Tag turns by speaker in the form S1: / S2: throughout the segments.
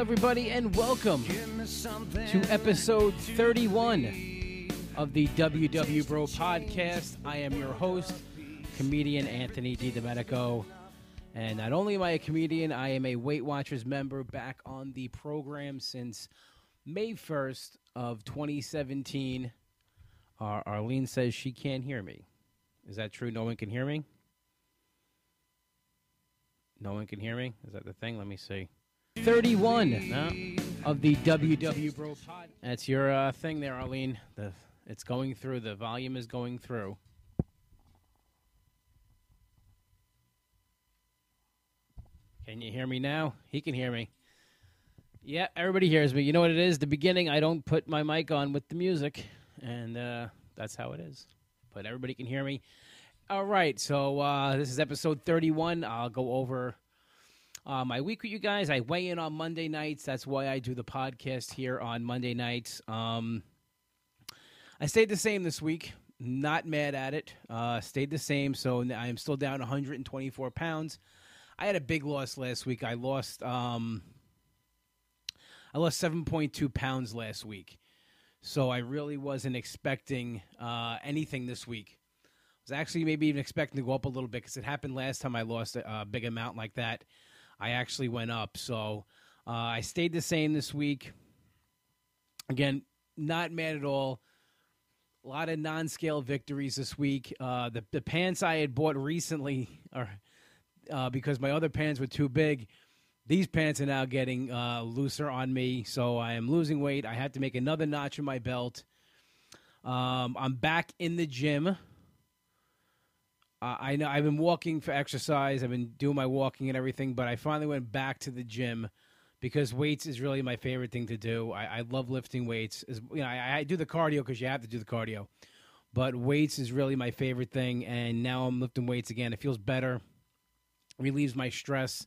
S1: everybody, and welcome to episode 31 of the WW Bro podcast. I am your host, comedian Anthony DiDomenico. And not only am I a comedian, I am a Weight Watchers member back on the program since May 1st of 2017. Uh, Arlene says she can't hear me. Is that true? No one can hear me? No one can hear me? Is that the thing? Let me see. 31 no? of the WW Bro Pod. That's your uh, thing there, Arlene. The, it's going through. The volume is going through. Can you hear me now? He can hear me. Yeah, everybody hears me. You know what it is? The beginning, I don't put my mic on with the music, and uh, that's how it is. But everybody can hear me. All right, so uh, this is episode 31. I'll go over uh, my week with you guys. I weigh in on Monday nights. That's why I do the podcast here on Monday nights. Um, I stayed the same this week. Not mad at it. Uh, stayed the same. So I am still down 124 pounds. I had a big loss last week. I lost. Um, I lost 7.2 pounds last week. So I really wasn't expecting uh, anything this week. I was actually maybe even expecting to go up a little bit because it happened last time I lost a, a big amount like that. I actually went up. So uh, I stayed the same this week. Again, not mad at all. A lot of non-scale victories this week. Uh, the the pants I had bought recently are uh, because my other pants were too big. These pants are now getting uh, looser on me, so I am losing weight. I had to make another notch in my belt. Um, I'm back in the gym. Uh, I know I've been walking for exercise. I've been doing my walking and everything, but I finally went back to the gym because weights is really my favorite thing to do. I, I love lifting weights. As, you know, I, I do the cardio because you have to do the cardio, but weights is really my favorite thing. And now I'm lifting weights again. It feels better, relieves my stress,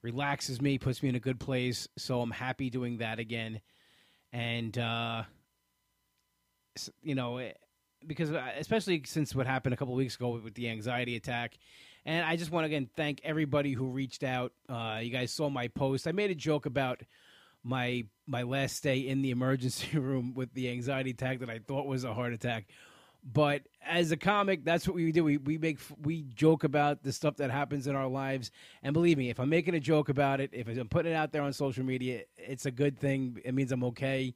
S1: relaxes me, puts me in a good place. So I'm happy doing that again. And uh, you know. It, because uh, especially since what happened a couple weeks ago with the anxiety attack. And I just want to again thank everybody who reached out. Uh, you guys saw my post. I made a joke about my my last stay in the emergency room with the anxiety attack that I thought was a heart attack. But as a comic, that's what we do. We we make we joke about the stuff that happens in our lives. And believe me, if I'm making a joke about it, if I'm putting it out there on social media, it's a good thing. It means I'm okay.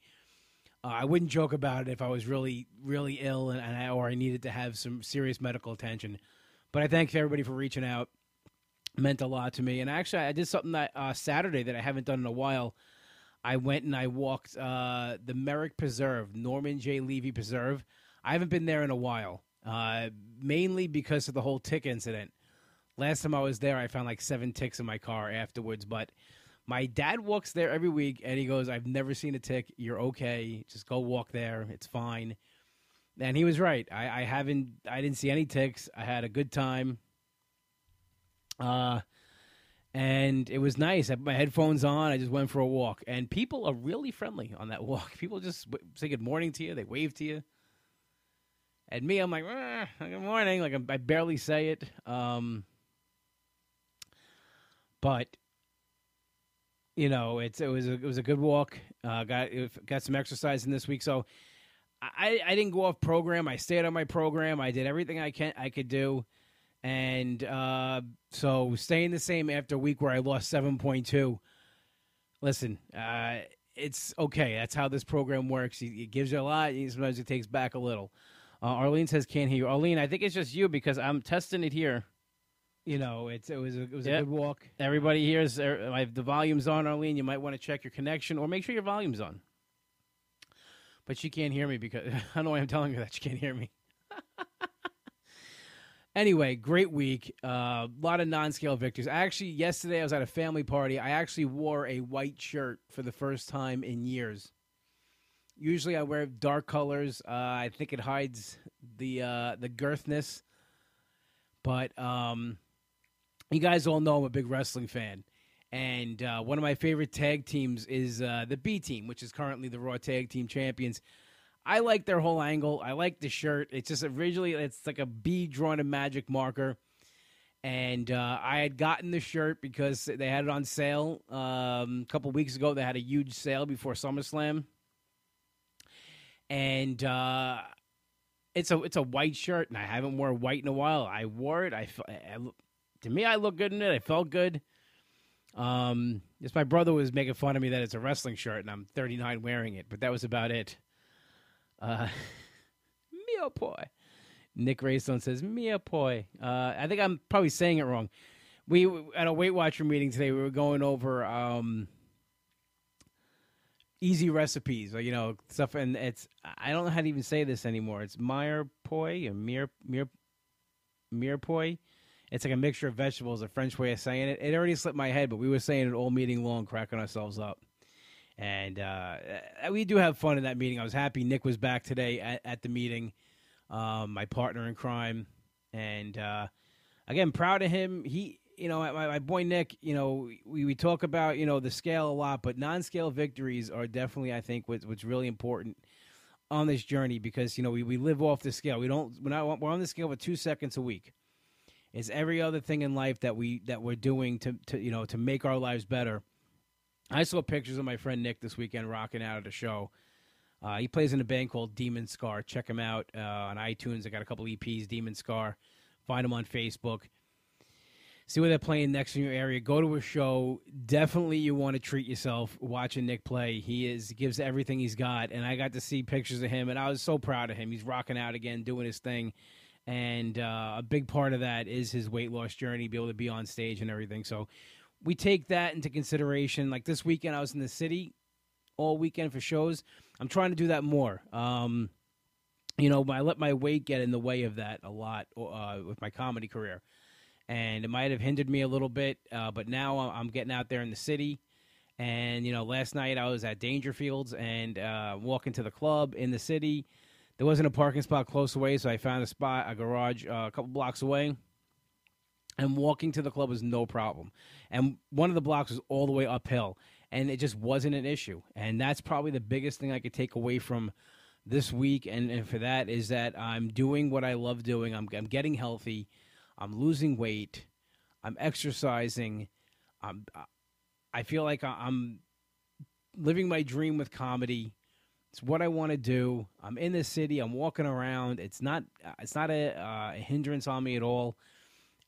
S1: Uh, I wouldn't joke about it if I was really, really ill and, and I, or I needed to have some serious medical attention. But I thank everybody for reaching out. It meant a lot to me. And actually, I did something that uh, Saturday that I haven't done in a while. I went and I walked uh, the Merrick Preserve, Norman J. Levy Preserve. I haven't been there in a while, uh, mainly because of the whole tick incident. Last time I was there, I found like seven ticks in my car afterwards, but my dad walks there every week, and he goes, "I've never seen a tick. You're okay. Just go walk there. It's fine." And he was right. I, I haven't. I didn't see any ticks. I had a good time. Uh, and it was nice. I put my headphones on. I just went for a walk, and people are really friendly on that walk. People just say good morning to you. They wave to you. And me, I'm like, good morning. Like I barely say it. Um, but you know, it's it was a, it was a good walk. Uh, got got some exercise in this week, so I I didn't go off program. I stayed on my program. I did everything I can I could do, and uh, so staying the same after a week where I lost seven point two. Listen, uh, it's okay. That's how this program works. It gives you a lot. Sometimes it takes back a little. Uh, Arlene says can't hear you. Arlene, I think it's just you because I'm testing it here you know, it's it was a, it was yep. a good walk. Everybody hears uh, the volume's on, Arlene. You might want to check your connection or make sure your volume's on. But she can't hear me because I don't know why I'm telling her that she can't hear me. anyway, great week. A uh, lot of non-scale victories. Actually, yesterday I was at a family party. I actually wore a white shirt for the first time in years. Usually I wear dark colors. Uh, I think it hides the uh, the girthness. But um, you guys all know I'm a big wrestling fan. And uh, one of my favorite tag teams is uh, the B Team, which is currently the Raw Tag Team Champions. I like their whole angle. I like the shirt. It's just originally it's like a B drawn in magic marker, and uh, I had gotten the shirt because they had it on sale um, a couple weeks ago. They had a huge sale before SummerSlam, and uh, it's a it's a white shirt, and I haven't worn white in a while. I wore it. I, I, to me, I look good in it. I felt good. Um, just my brother was making fun of me that it's a wrestling shirt, and I'm 39 wearing it, but that was about it. Uh, mio boy. Nick Raystone says mia poi. Uh, I think I'm probably saying it wrong. We at a Weight Watcher meeting today. We were going over um, easy recipes, you know, stuff, and it's I don't know how to even say this anymore. It's Meyer poi or mir mir mir poi. It's like a mixture of vegetables, a French way of saying it. It already slipped my head, but we were saying it all meeting long, cracking ourselves up. And uh, we do have fun in that meeting. I was happy Nick was back today at, at the meeting um, my partner in crime, and uh, again, proud of him. He, you know, my, my boy Nick. You know, we, we talk about you know the scale a lot, but non-scale victories are definitely, I think, what's, what's really important on this journey because you know we, we live off the scale. We don't we're not we're on the scale for two seconds a week. It's every other thing in life that we that we're doing to, to you know to make our lives better. I saw pictures of my friend Nick this weekend rocking out at a show uh, he plays in a band called Demon Scar. Check him out uh, on iTunes. I got a couple EPs, Demon Scar. Find him on Facebook. See where they're playing next in your area. Go to a show. Definitely, you want to treat yourself watching Nick play. He is gives everything he's got, and I got to see pictures of him, and I was so proud of him. He's rocking out again, doing his thing, and uh, a big part of that is his weight loss journey, be able to be on stage and everything. So we take that into consideration. Like this weekend, I was in the city all weekend for shows. I'm trying to do that more. Um, you know, I let my weight get in the way of that a lot uh, with my comedy career, and it might have hindered me a little bit. Uh, but now I'm getting out there in the city, and you know, last night I was at Dangerfields and uh, walking to the club in the city. There wasn't a parking spot close away, so I found a spot, a garage, uh, a couple blocks away. And walking to the club was no problem. And one of the blocks was all the way uphill and it just wasn't an issue. And that's probably the biggest thing I could take away from this week. And, and for that is that I'm doing what I love doing. I'm, I'm getting healthy. I'm losing weight. I'm exercising. I'm, I feel like I'm living my dream with comedy. It's what I want to do. I'm in the city. I'm walking around. It's not. It's not a, uh, a hindrance on me at all.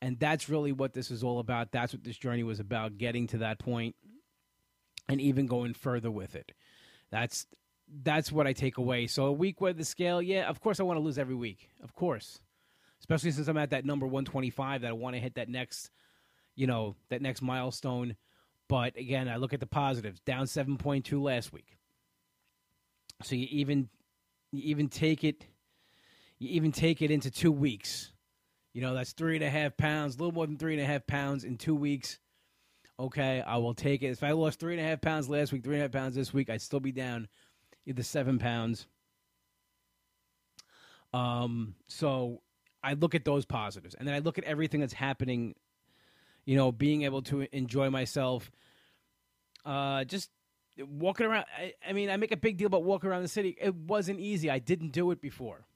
S1: And that's really what this is all about. That's what this journey was about. Getting to that point and even going further with it. That's that's what I take away. So a week with the scale, yeah, of course I want to lose every week. Of course. Especially since I'm at that number 125 that I want to hit that next, you know, that next milestone. But again, I look at the positives. Down 7.2 last week. So you even you even take it you even take it into two weeks. You know, that's three and a half pounds, a little more than three and a half pounds in two weeks okay, I will take it. If I lost three and a half pounds last week, three and a half pounds this week, I'd still be down either seven pounds. Um, so I look at those positives, and then I look at everything that's happening. You know, being able to enjoy myself, uh, just walking around. I, I mean, I make a big deal about walking around the city. It wasn't easy. I didn't do it before.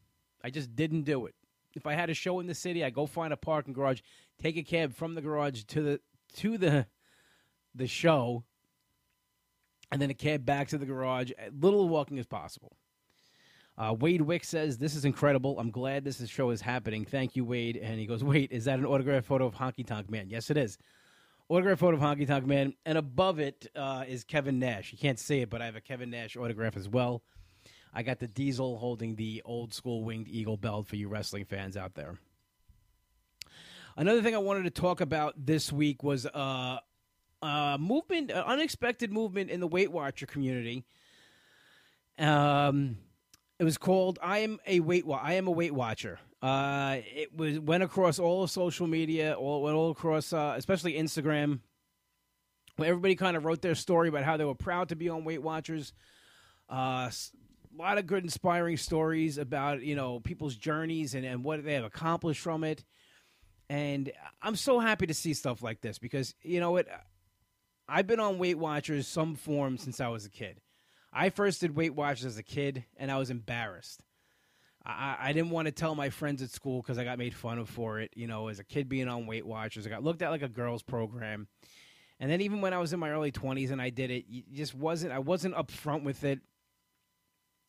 S1: I just didn't do it. If I had a show in the city, I go find a parking garage, take a cab from the garage to the to the the show and then a cab back to the garage. Little walking as possible. Uh, Wade Wick says, This is incredible. I'm glad this is show is happening. Thank you, Wade. And he goes, Wait, is that an autograph photo of Honky Tonk Man? Yes, it is. Autograph photo of Honky Tonk Man. And above it uh, is Kevin Nash. You can't see it, but I have a Kevin Nash autograph as well. I got the Diesel holding the old school winged eagle belt for you wrestling fans out there. Another thing I wanted to talk about this week was uh, uh, movement, uh, unexpected movement in the Weight Watcher community. Um, it was called "I am a Weight Wa- I am a Weight Watcher." Uh, it was went across all of social media, all went all across, uh, especially Instagram, where everybody kind of wrote their story about how they were proud to be on Weight Watchers. Uh, a lot of good, inspiring stories about you know people's journeys and, and what they have accomplished from it. And I'm so happy to see stuff like this because you know what I've been on Weight Watchers some form since I was a kid. I first did Weight Watchers as a kid, and I was embarrassed. I, I didn't want to tell my friends at school because I got made fun of for it. You know, as a kid being on Weight Watchers, I got looked at like a girls' program. And then even when I was in my early twenties and I did it, it just wasn't. I wasn't upfront with it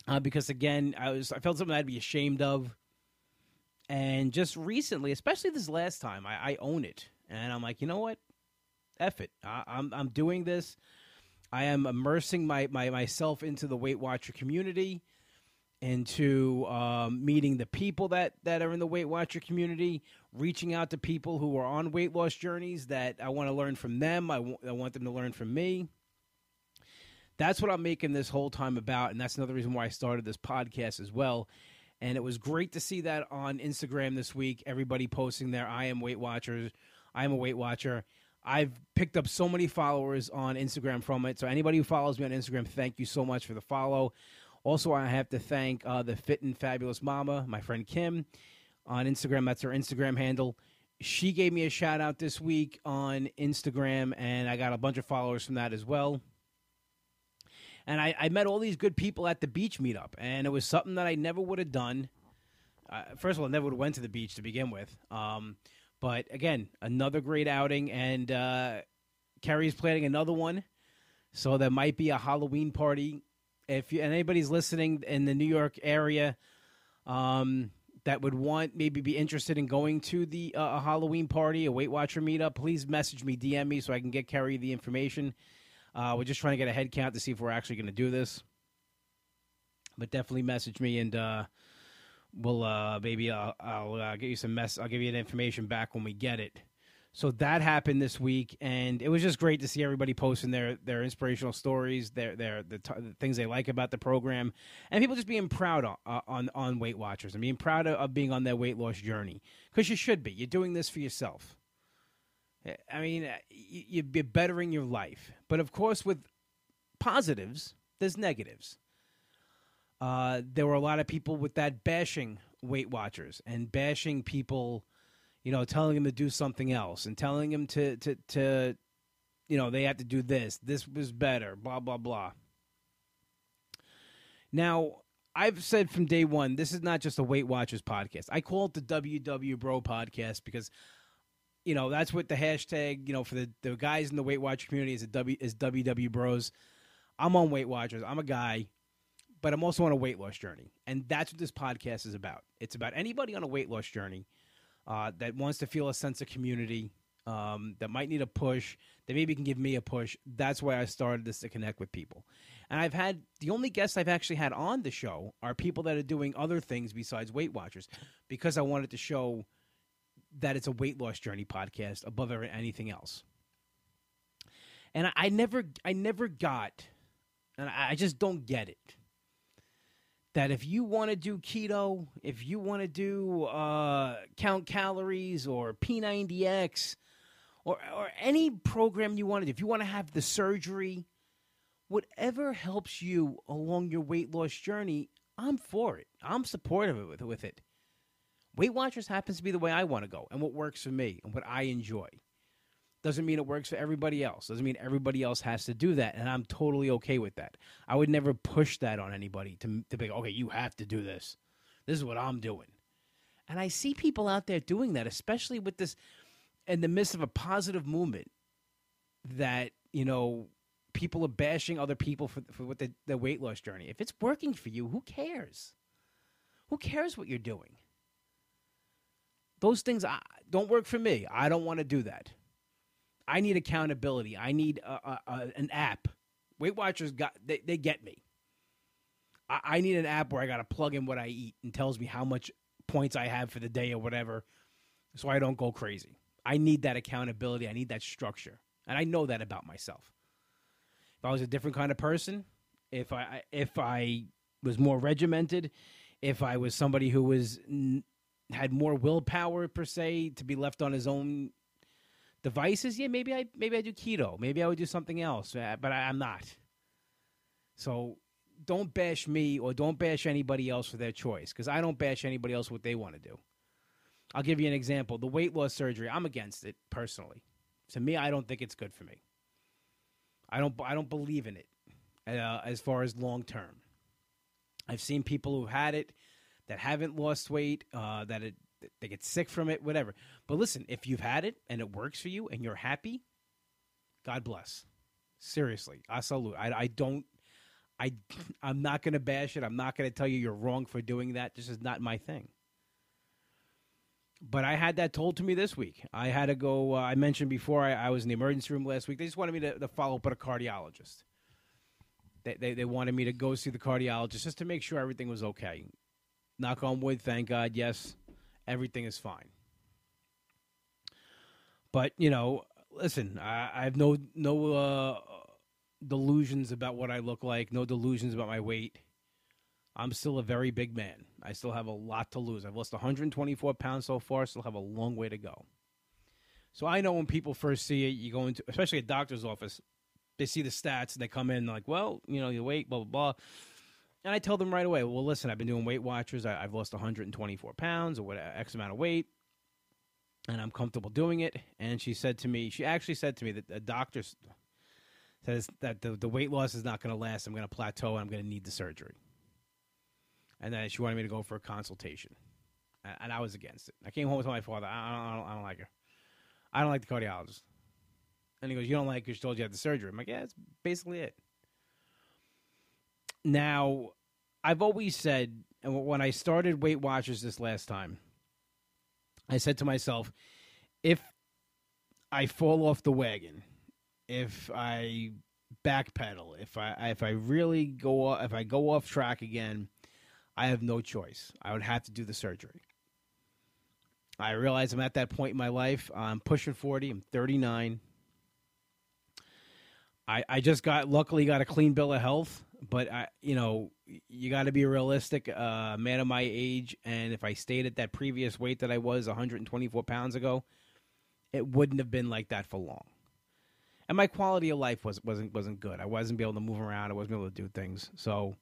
S1: uh, because again, I was. I felt something I'd be ashamed of. And just recently, especially this last time, I, I own it, and I'm like, you know what, F it. I, I'm I'm doing this. I am immersing my, my myself into the Weight Watcher community, into um, meeting the people that, that are in the Weight Watcher community, reaching out to people who are on weight loss journeys that I want to learn from them. I, w- I want them to learn from me. That's what I'm making this whole time about, and that's another reason why I started this podcast as well. And it was great to see that on Instagram this week. Everybody posting there, I am Weight Watchers. I am a Weight Watcher. I've picked up so many followers on Instagram from it. So anybody who follows me on Instagram, thank you so much for the follow. Also, I have to thank uh, the Fit and Fabulous Mama, my friend Kim, on Instagram. That's her Instagram handle. She gave me a shout out this week on Instagram, and I got a bunch of followers from that as well. And I, I met all these good people at the beach meetup, and it was something that I never would have done. Uh, first of all, I never would have went to the beach to begin with. Um, but again, another great outing, and uh, Kerry's planning another one, so there might be a Halloween party. If you, anybody's listening in the New York area, um, that would want maybe be interested in going to the uh, a Halloween party, a Weight Watcher meetup, please message me, DM me, so I can get Kerry the information. Uh, we're just trying to get a head count to see if we're actually going to do this. But definitely message me and uh, we'll uh, maybe I'll, I'll uh, get you some mess. I'll give you the information back when we get it. So that happened this week, and it was just great to see everybody posting their their inspirational stories, their their the, t- the things they like about the program, and people just being proud on uh, on, on Weight Watchers and being proud of, of being on their weight loss journey because you should be. You're doing this for yourself. I mean, uh, you're bettering your life, but of course, with positives, there's negatives. Uh, there were a lot of people with that bashing Weight Watchers and bashing people, you know, telling him to do something else and telling him to to to, you know, they have to do this. This was better. Blah blah blah. Now, I've said from day one, this is not just a Weight Watchers podcast. I call it the WW Bro podcast because, you know, that's what the hashtag, you know, for the, the guys in the Weight Watcher community is a W is WW Bros. I'm on Weight Watchers. I'm a guy but I'm also on a weight loss journey. And that's what this podcast is about. It's about anybody on a weight loss journey uh, that wants to feel a sense of community, um, that might need a push, that maybe can give me a push. That's why I started this to connect with people. And I've had the only guests I've actually had on the show are people that are doing other things besides Weight Watchers because I wanted to show that it's a weight loss journey podcast above anything else. And I, I never, I never got, and I just don't get it that if you want to do keto, if you want to do uh, count calories or P90X or, or any program you want to do, if you want to have the surgery, whatever helps you along your weight loss journey, I'm for it. I'm supportive of it, with it. Weight Watchers happens to be the way I want to go and what works for me and what I enjoy. Doesn't mean it works for everybody else. Doesn't mean everybody else has to do that. And I'm totally okay with that. I would never push that on anybody to, to be, okay, you have to do this. This is what I'm doing. And I see people out there doing that, especially with this in the midst of a positive movement that, you know, people are bashing other people for, for what the, the weight loss journey. If it's working for you, who cares? Who cares what you're doing? Those things I, don't work for me. I don't want to do that. I need accountability. I need a, a, a, an app. Weight Watchers got they, they get me. I, I need an app where I got to plug in what I eat and tells me how much points I have for the day or whatever, so I don't go crazy. I need that accountability. I need that structure, and I know that about myself. If I was a different kind of person, if I if I was more regimented, if I was somebody who was had more willpower per se to be left on his own devices, yeah, maybe I maybe I do keto, maybe I would do something else, uh, but I, I'm not. So don't bash me or don't bash anybody else for their choice because I don't bash anybody else what they want to do. I'll give you an example. The weight loss surgery, I'm against it personally. To me, I don't think it's good for me. I don't I don't believe in it uh, as far as long term. I've seen people who had it that haven't lost weight, uh, that it, they get sick from it, whatever. But listen, if you've had it and it works for you and you're happy, God bless. Seriously, I salute. I, I don't. I I'm not going to bash it. I'm not going to tell you you're wrong for doing that. This is not my thing. But I had that told to me this week. I had to go. Uh, I mentioned before I, I, was in the emergency room last week. They just wanted me to, to follow up with a cardiologist. They, they, they wanted me to go see the cardiologist just to make sure everything was okay. Knock on wood, thank God. Yes, everything is fine. But you know, listen, I, I have no no uh, delusions about what I look like. No delusions about my weight. I'm still a very big man. I still have a lot to lose. I've lost 124 pounds so far. Still have a long way to go. So I know when people first see it, you go into, especially a doctor's office, they see the stats and they come in like, well, you know, your weight, blah, blah, blah. And I tell them right away, well, listen, I've been doing Weight Watchers. I, have lost 124 pounds or what, X amount of weight, and I'm comfortable doing it. And she said to me, she actually said to me that the doctor says that the, the weight loss is not going to last. I'm going to plateau and I'm going to need the surgery. And then she wanted me to go for a consultation. And I was against it. I came home with my father. I don't, I don't, I don't like her. I don't like the cardiologist. And he goes, You don't like her? She told you had the surgery. I'm like, Yeah, that's basically it. Now, I've always said, and when I started Weight Watchers this last time, I said to myself, if I fall off the wagon, if I backpedal, if I if I really go if I go off track again, I have no choice. I would have to do the surgery. I realize I'm at that point in my life. I'm pushing 40. I'm 39. I, I just got luckily got a clean bill of health, but I you know you got to be realistic. Uh, man of my age, and if I stayed at that previous weight that I was 124 pounds ago, it wouldn't have been like that for long. And my quality of life was wasn't wasn't good. I wasn't be able to move around. I wasn't able to do things. So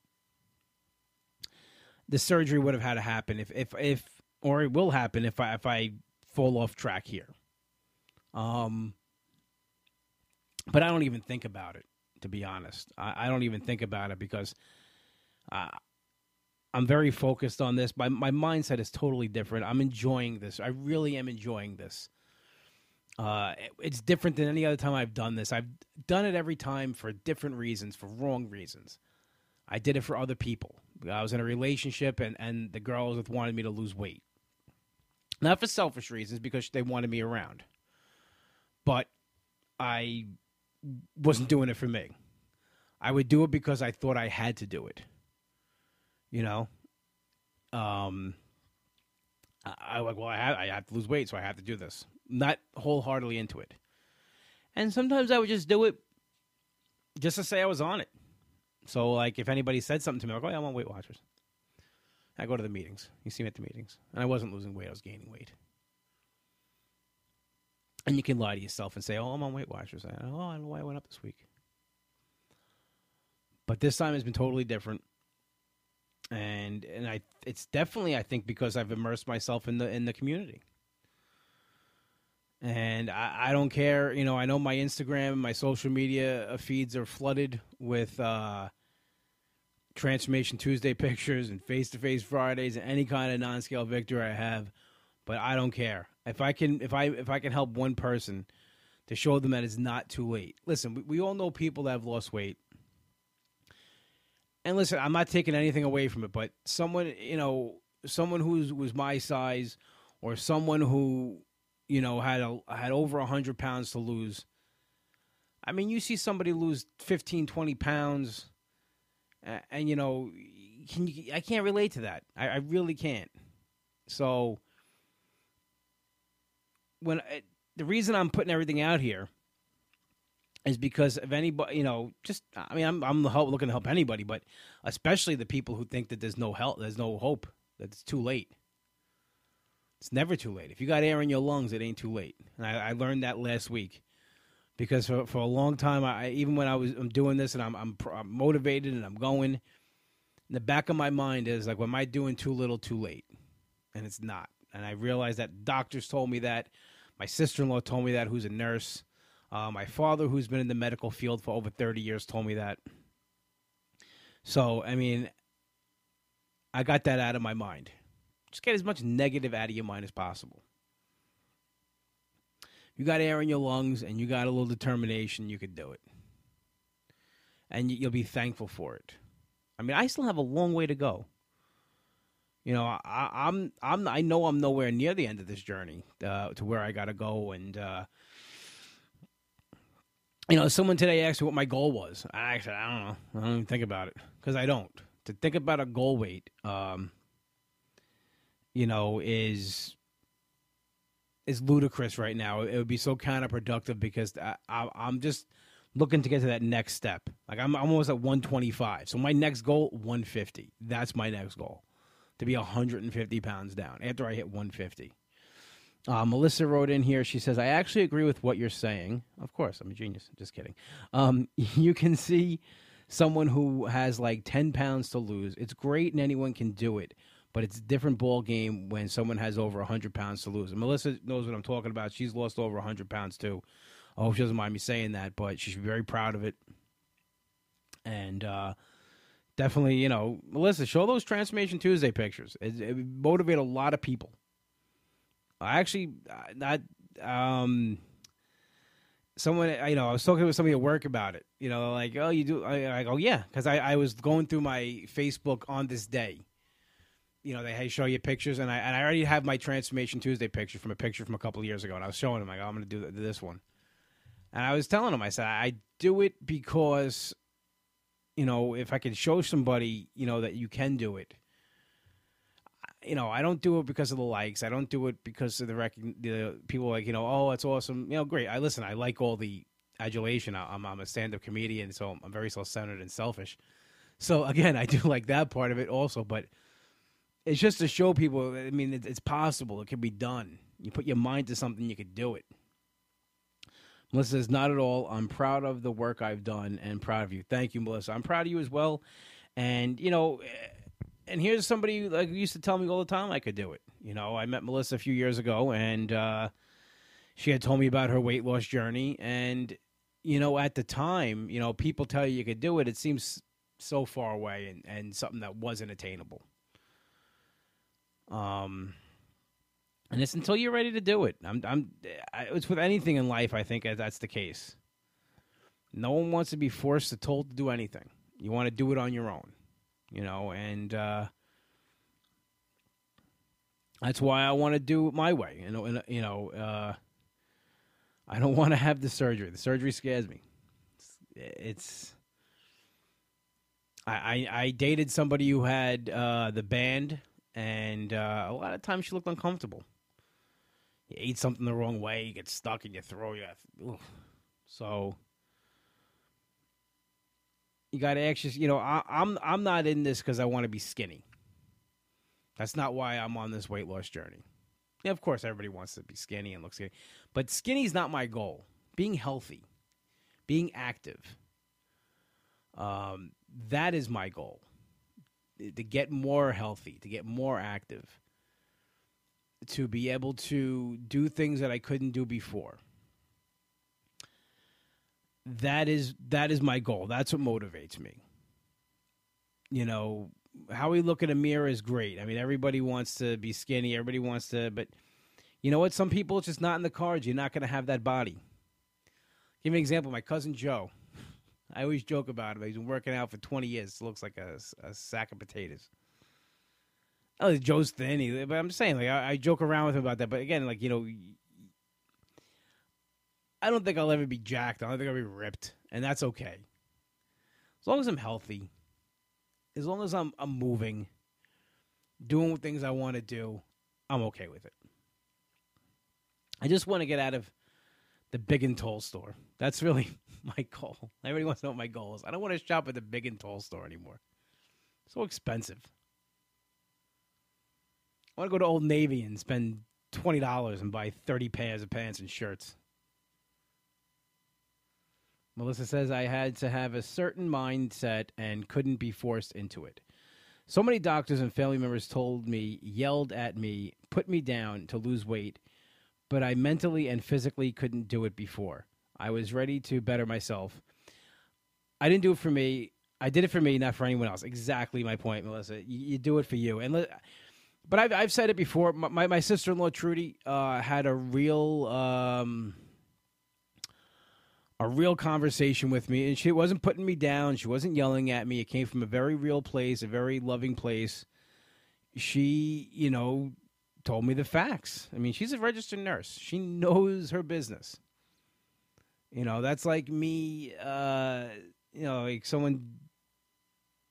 S1: the surgery would have had to happen if if if or it will happen if I if I fall off track here. Um but I don't even think about it, to be honest. I, I don't even think about it because uh, I'm very focused on this. My my mindset is totally different. I'm enjoying this. I really am enjoying this. Uh, it, it's different than any other time I've done this. I've done it every time for different reasons, for wrong reasons. I did it for other people. I was in a relationship, and and the girls wanted me to lose weight, not for selfish reasons, because they wanted me around. But I wasn't doing it for me. I would do it because I thought I had to do it. You know, um, I, I like well, I have, I have to lose weight, so I have to do this. Not wholeheartedly into it, and sometimes I would just do it just to say I was on it. So, like, if anybody said something to me, like, "Oh, yeah, I'm on Weight Watchers," I go to the meetings. You see me at the meetings, and I wasn't losing weight; I was gaining weight. And you can lie to yourself and say, "Oh, I'm on Weight Watchers." I, oh, I don't know why I went up this week. But this time has been totally different, and and I it's definitely I think because I've immersed myself in the in the community. And I, I don't care, you know. I know my Instagram, and my social media feeds are flooded with uh, Transformation Tuesday pictures and face to face Fridays and any kind of non scale victory I have, but I don't care. If I can, if I if I can help one person to show them that it's not too late. Listen, we, we all know people that have lost weight. And listen, I'm not taking anything away from it, but someone, you know, someone who was my size, or someone who, you know, had a had over hundred pounds to lose. I mean, you see somebody lose 15, 20 pounds, and, and you know, can you, I can't relate to that. I, I really can't. So when I, the reason I'm putting everything out here is because of anybody, you know, just I mean, I'm I'm looking to help anybody, but especially the people who think that there's no help, there's no hope, that it's too late. It's never too late. If you got air in your lungs, it ain't too late. And I, I learned that last week because for, for a long time, I even when I was I'm doing this and I'm, I'm, I'm motivated and I'm going, in the back of my mind is like, well, am I doing too little, too late? And it's not. And I realized that doctors told me that my sister in law told me that, who's a nurse. Uh, my father, who's been in the medical field for over 30 years, told me that. So, I mean, I got that out of my mind. Just get as much negative out of your mind as possible. You got air in your lungs and you got a little determination, you could do it. And you'll be thankful for it. I mean, I still have a long way to go. You know, I, I'm, I'm, I know I'm nowhere near the end of this journey uh, to where I got to go. And, uh, you know, someone today asked me what my goal was. I said, I don't know. I don't even think about it because I don't. To think about a goal weight, um, you know, is is ludicrous right now. It would be so counterproductive because I, I, am just looking to get to that next step. Like I'm, I'm almost at 125. So my next goal, 150. That's my next goal, to be 150 pounds down after I hit 150. Uh, Melissa wrote in here. She says, "I actually agree with what you're saying. Of course, I'm a genius. Just kidding. Um, you can see." Someone who has like 10 pounds to lose. It's great and anyone can do it but it's a different ball game when someone has over 100 pounds to lose. And Melissa knows what I'm talking about. She's lost over 100 pounds too. I hope she doesn't mind me saying that, but she should be very proud of it. And uh, definitely, you know, Melissa, show those Transformation Tuesday pictures. It, it motivate a lot of people. I actually, not, um, someone, you know, I was talking with somebody at work about it. You know, like, oh, you do? I, I go, yeah, because I, I was going through my Facebook on this day you know, they show you pictures, and I and I already have my Transformation Tuesday picture from a picture from a couple years ago, and I was showing him like, oh, I'm going to do this one, and I was telling him, I said, I do it because, you know, if I can show somebody, you know, that you can do it. You know, I don't do it because of the likes. I don't do it because of the rec- the people like you know, oh, it's awesome. You know, great. I listen. I like all the adulation. I'm I'm a stand up comedian, so I'm very self centered and selfish. So again, I do like that part of it also, but it's just to show people. I mean, it's possible. It can be done. You put your mind to something, you could do it. Melissa says, "Not at all. I'm proud of the work I've done and proud of you. Thank you, Melissa. I'm proud of you as well. And you know, eh, and here's somebody like used to tell me all the time I could do it. You know, I met Melissa a few years ago, and uh, she had told me about her weight loss journey. And you know, at the time, you know, people tell you you could do it. It seems so far away and, and something that wasn't attainable. Um, and it's until you're ready to do it. I'm, I'm, it's with anything in life. I think that's the case. No one wants to be forced to told to do anything. You want to do it on your own, you know, and uh, that's why I want to do it my way. You know, and, you know, uh, I don't want to have the surgery. The surgery scares me. It's, it's I, I, I dated somebody who had uh, the band and uh, a lot of times she looked uncomfortable. You eat something the wrong way, you get stuck in your throat. You so you got to actually, you know, I, I'm I'm not in this because I want to be skinny. That's not why I'm on this weight loss journey. Yeah, of course, everybody wants to be skinny and look skinny, but skinny is not my goal. Being healthy, being active, um, that is my goal to get more healthy, to get more active, to be able to do things that I couldn't do before. That is that is my goal. That's what motivates me. You know, how we look at a mirror is great. I mean, everybody wants to be skinny, everybody wants to, but you know what? Some people it's just not in the cards. You're not going to have that body. Give me an example. My cousin Joe. I always joke about it. He's been working out for 20 years. Looks like a, a sack of potatoes. Oh, Joe's thin, but I'm saying like I, I, joke around with him about that. But again, like you know, I don't think I'll ever be jacked. I don't think I'll be ripped, and that's okay. As long as I'm healthy, as long as I'm I'm moving, doing things I want to do, I'm okay with it. I just want to get out of the big and tall store. That's really my goal. Everybody wants to know what my goal is. I don't want to shop at the big and tall store anymore. so expensive. I want to go to Old Navy and spend twenty dollars and buy thirty pairs of pants and shirts. Melissa says I had to have a certain mindset and couldn't be forced into it. So many doctors and family members told me, yelled at me, put me down to lose weight, but I mentally and physically couldn't do it before. I was ready to better myself. I didn't do it for me. I did it for me, not for anyone else. Exactly my point, Melissa. You, you do it for you, and but I've I've said it before. My my sister in law Trudy uh, had a real um, a real conversation with me, and she wasn't putting me down. She wasn't yelling at me. It came from a very real place, a very loving place. She, you know, told me the facts. I mean, she's a registered nurse. She knows her business. You know, that's like me. Uh, you know, like someone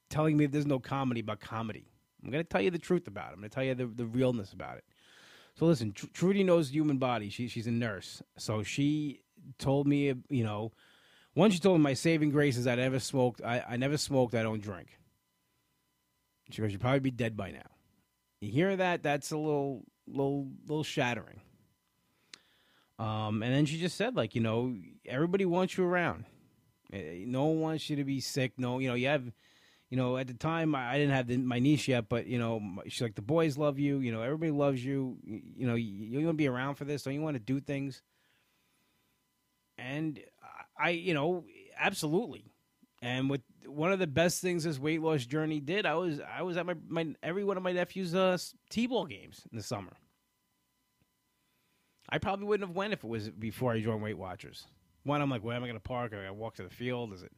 S1: telling me there's no comedy about comedy. I'm going to tell you the truth about it. I'm going to tell you the, the realness about it. So listen, Tr- Trudy knows the human body. She, she's a nurse. So she told me, you know, once she told me my saving grace is I never smoked. I, I never smoked. I don't drink. She goes, you'd probably be dead by now. You hear that? That's a little, little, little shattering. Um, and then she just said, like, you know, everybody wants you around. Eh, no one wants you to be sick. No, you know, you have you know, at the time I didn't have the, my niece yet, but you know, she's like the boys love you. You know, everybody loves you. You, know, you, you want to be around for this. Don't you want to do things? And I, you know, absolutely. And with one of the best things this weight loss journey did, I was I was at my, my every one of my nephew's uh, t-ball games in the summer. I probably wouldn't have went if it was before I joined Weight Watchers. One, I'm like, where am I going to park? I got to walk to the field. Is it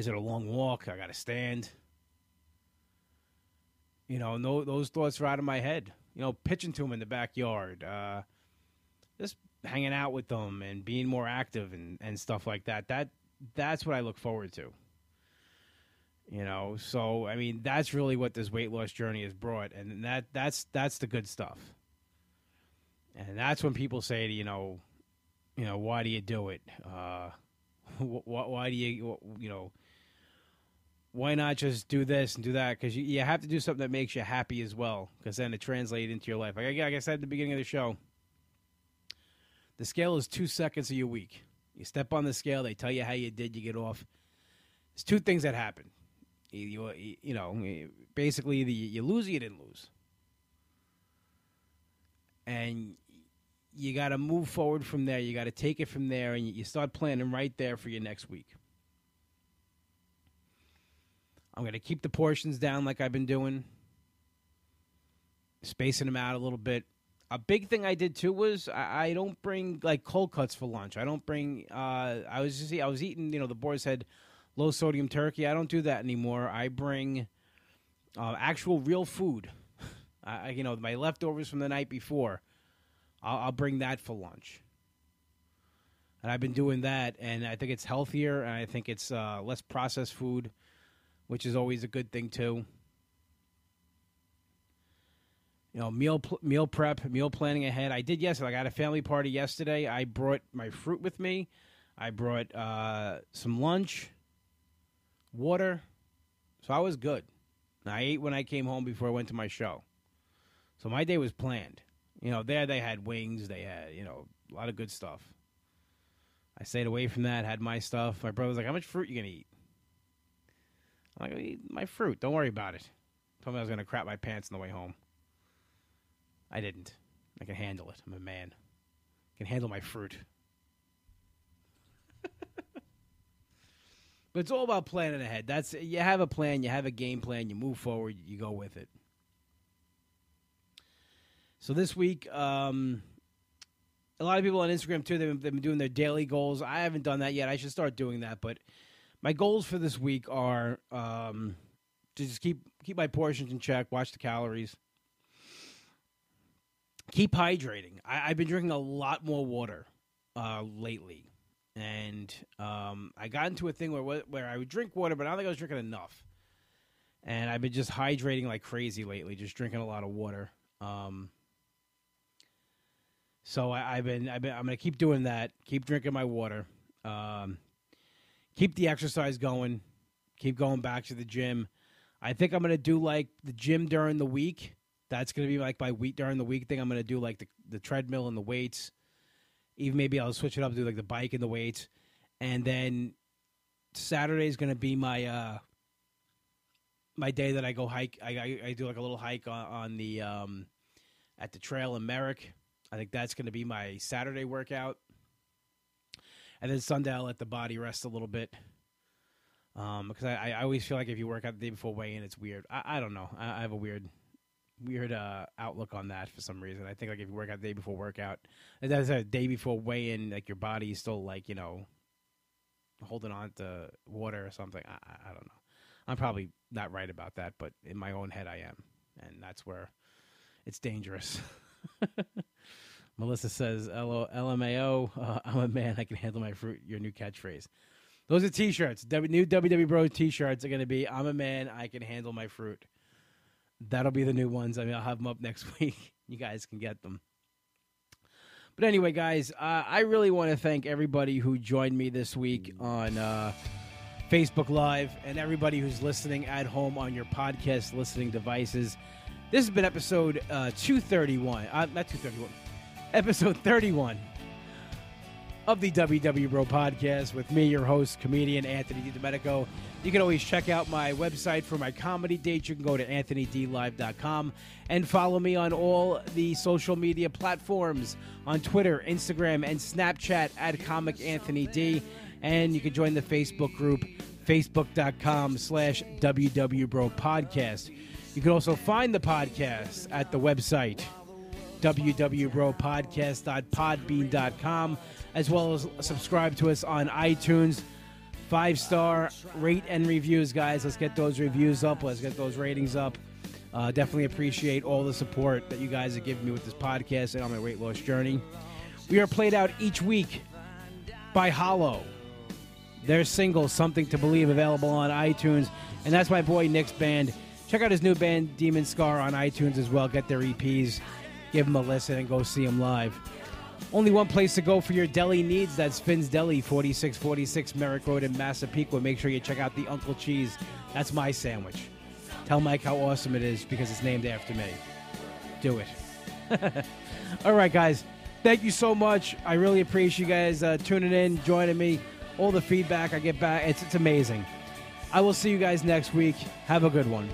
S1: is it a long walk? I got to stand. You know, no, those thoughts are out of my head. You know, pitching to them in the backyard, uh, just hanging out with them and being more active and, and stuff like that. That that's what I look forward to. You know, so I mean, that's really what this weight loss journey has brought, and that that's that's the good stuff. And that's when people say, you know, you know, why do you do it? Uh, why, why do you, you know, why not just do this and do that? Because you, you have to do something that makes you happy as well, because then it translates into your life. Like, like I said at the beginning of the show, the scale is two seconds of your week. You step on the scale, they tell you how you did, you get off. There's two things that happen. You, you, you know, basically, either you lose or you didn't lose. And you got to move forward from there. You got to take it from there, and you start planning right there for your next week. I'm going to keep the portions down like I've been doing, spacing them out a little bit. A big thing I did too was I, I don't bring like cold cuts for lunch. I don't bring. Uh, I was just I was eating. You know, the boys had low sodium turkey. I don't do that anymore. I bring uh, actual real food. I, you know, my leftovers from the night before. I'll, I'll bring that for lunch and I've been doing that, and I think it's healthier, and I think it's uh, less processed food which is always a good thing too. You know, meal meal prep, meal planning ahead. I did yesterday. I got a family party yesterday. I brought my fruit with me. I brought uh, some lunch, water, so I was good. I ate when I came home before I went to my show, so my day was planned. You know, there they had wings. They had you know a lot of good stuff. I stayed away from that. Had my stuff. My brother was like, "How much fruit you gonna eat?" I'm like, my fruit. Don't worry about it. Told me I was going to crap my pants on the way home. I didn't. I can handle it. I'm a man. I can handle my fruit. but it's all about planning ahead. That's you have a plan, you have a game plan, you move forward, you go with it. So this week, um, a lot of people on Instagram too. They've been, they've been doing their daily goals. I haven't done that yet. I should start doing that, but my goals for this week are um, to just keep keep my portions in check, watch the calories, keep hydrating. I, have been drinking a lot more water uh, lately, and um, I got into a thing where where I would drink water, but I don't think I was drinking enough. And I've been just hydrating like crazy lately, just drinking a lot of water. Um, so I, have been, I've been, I'm to keep doing that. Keep drinking my water. Um, keep the exercise going. Keep going back to the gym. I think I'm gonna do like the gym during the week. That's gonna be like my week during the week thing. I'm gonna do like the the treadmill and the weights. Even maybe I'll switch it up, do like the bike and the weights, and then Saturday is gonna be my uh my day that I go hike. I I, I do like a little hike on, on the um at the trail in Merrick. I think that's gonna be my Saturday workout and then Sunday I'll let the body rest a little bit. Um, because I, I always feel like if you work out the day before weigh in, it's weird. I, I don't know. I, I have a weird weird uh, outlook on that for some reason. I think like if you work out the day before workout, that's a day before weigh in, like your body is still like you know holding on to water or something. I, I, I don't know. I'm probably not right about that, but in my own head, I am, and that's where it's dangerous. Melissa says, "LMAO, uh, I'm a man. I can handle my fruit." Your new catchphrase. Those are T-shirts. W- new WW Bro T-shirts are going to be, "I'm a man. I can handle my fruit." That'll be the new ones. I mean, I'll have them up next week. you guys can get them. But anyway, guys, uh, I really want to thank everybody who joined me this week on uh, Facebook Live and everybody who's listening at home on your podcast listening devices. This has been episode uh, 231. Uh, not 231. Episode 31 of the WW Bro podcast with me, your host, comedian Anthony DiDomenico. You can always check out my website for my comedy dates. You can go to anthonydlive.com and follow me on all the social media platforms on Twitter, Instagram, and Snapchat at Comic Anthony D. And you can join the Facebook group, facebook.com slash WW Bro podcast. You can also find the podcast at the website, www.bropodcast.podbean.com, as well as subscribe to us on iTunes. Five star rate and reviews, guys. Let's get those reviews up. Let's get those ratings up. Uh, definitely appreciate all the support that you guys have given me with this podcast and on my weight loss journey. We are played out each week by Hollow. Their single, Something to Believe, available on iTunes. And that's my boy Nick's band. Check out his new band, Demon Scar, on iTunes as well. Get their EPs, give them a listen, and go see them live. Only one place to go for your deli needs. That's Finn's Deli, 4646 Merrick Road in Massapequa. Make sure you check out the Uncle Cheese. That's my sandwich. Tell Mike how awesome it is because it's named after me. Do it. All right, guys. Thank you so much. I really appreciate you guys uh, tuning in, joining me. All the feedback I get back, it's, it's amazing. I will see you guys next week. Have a good one.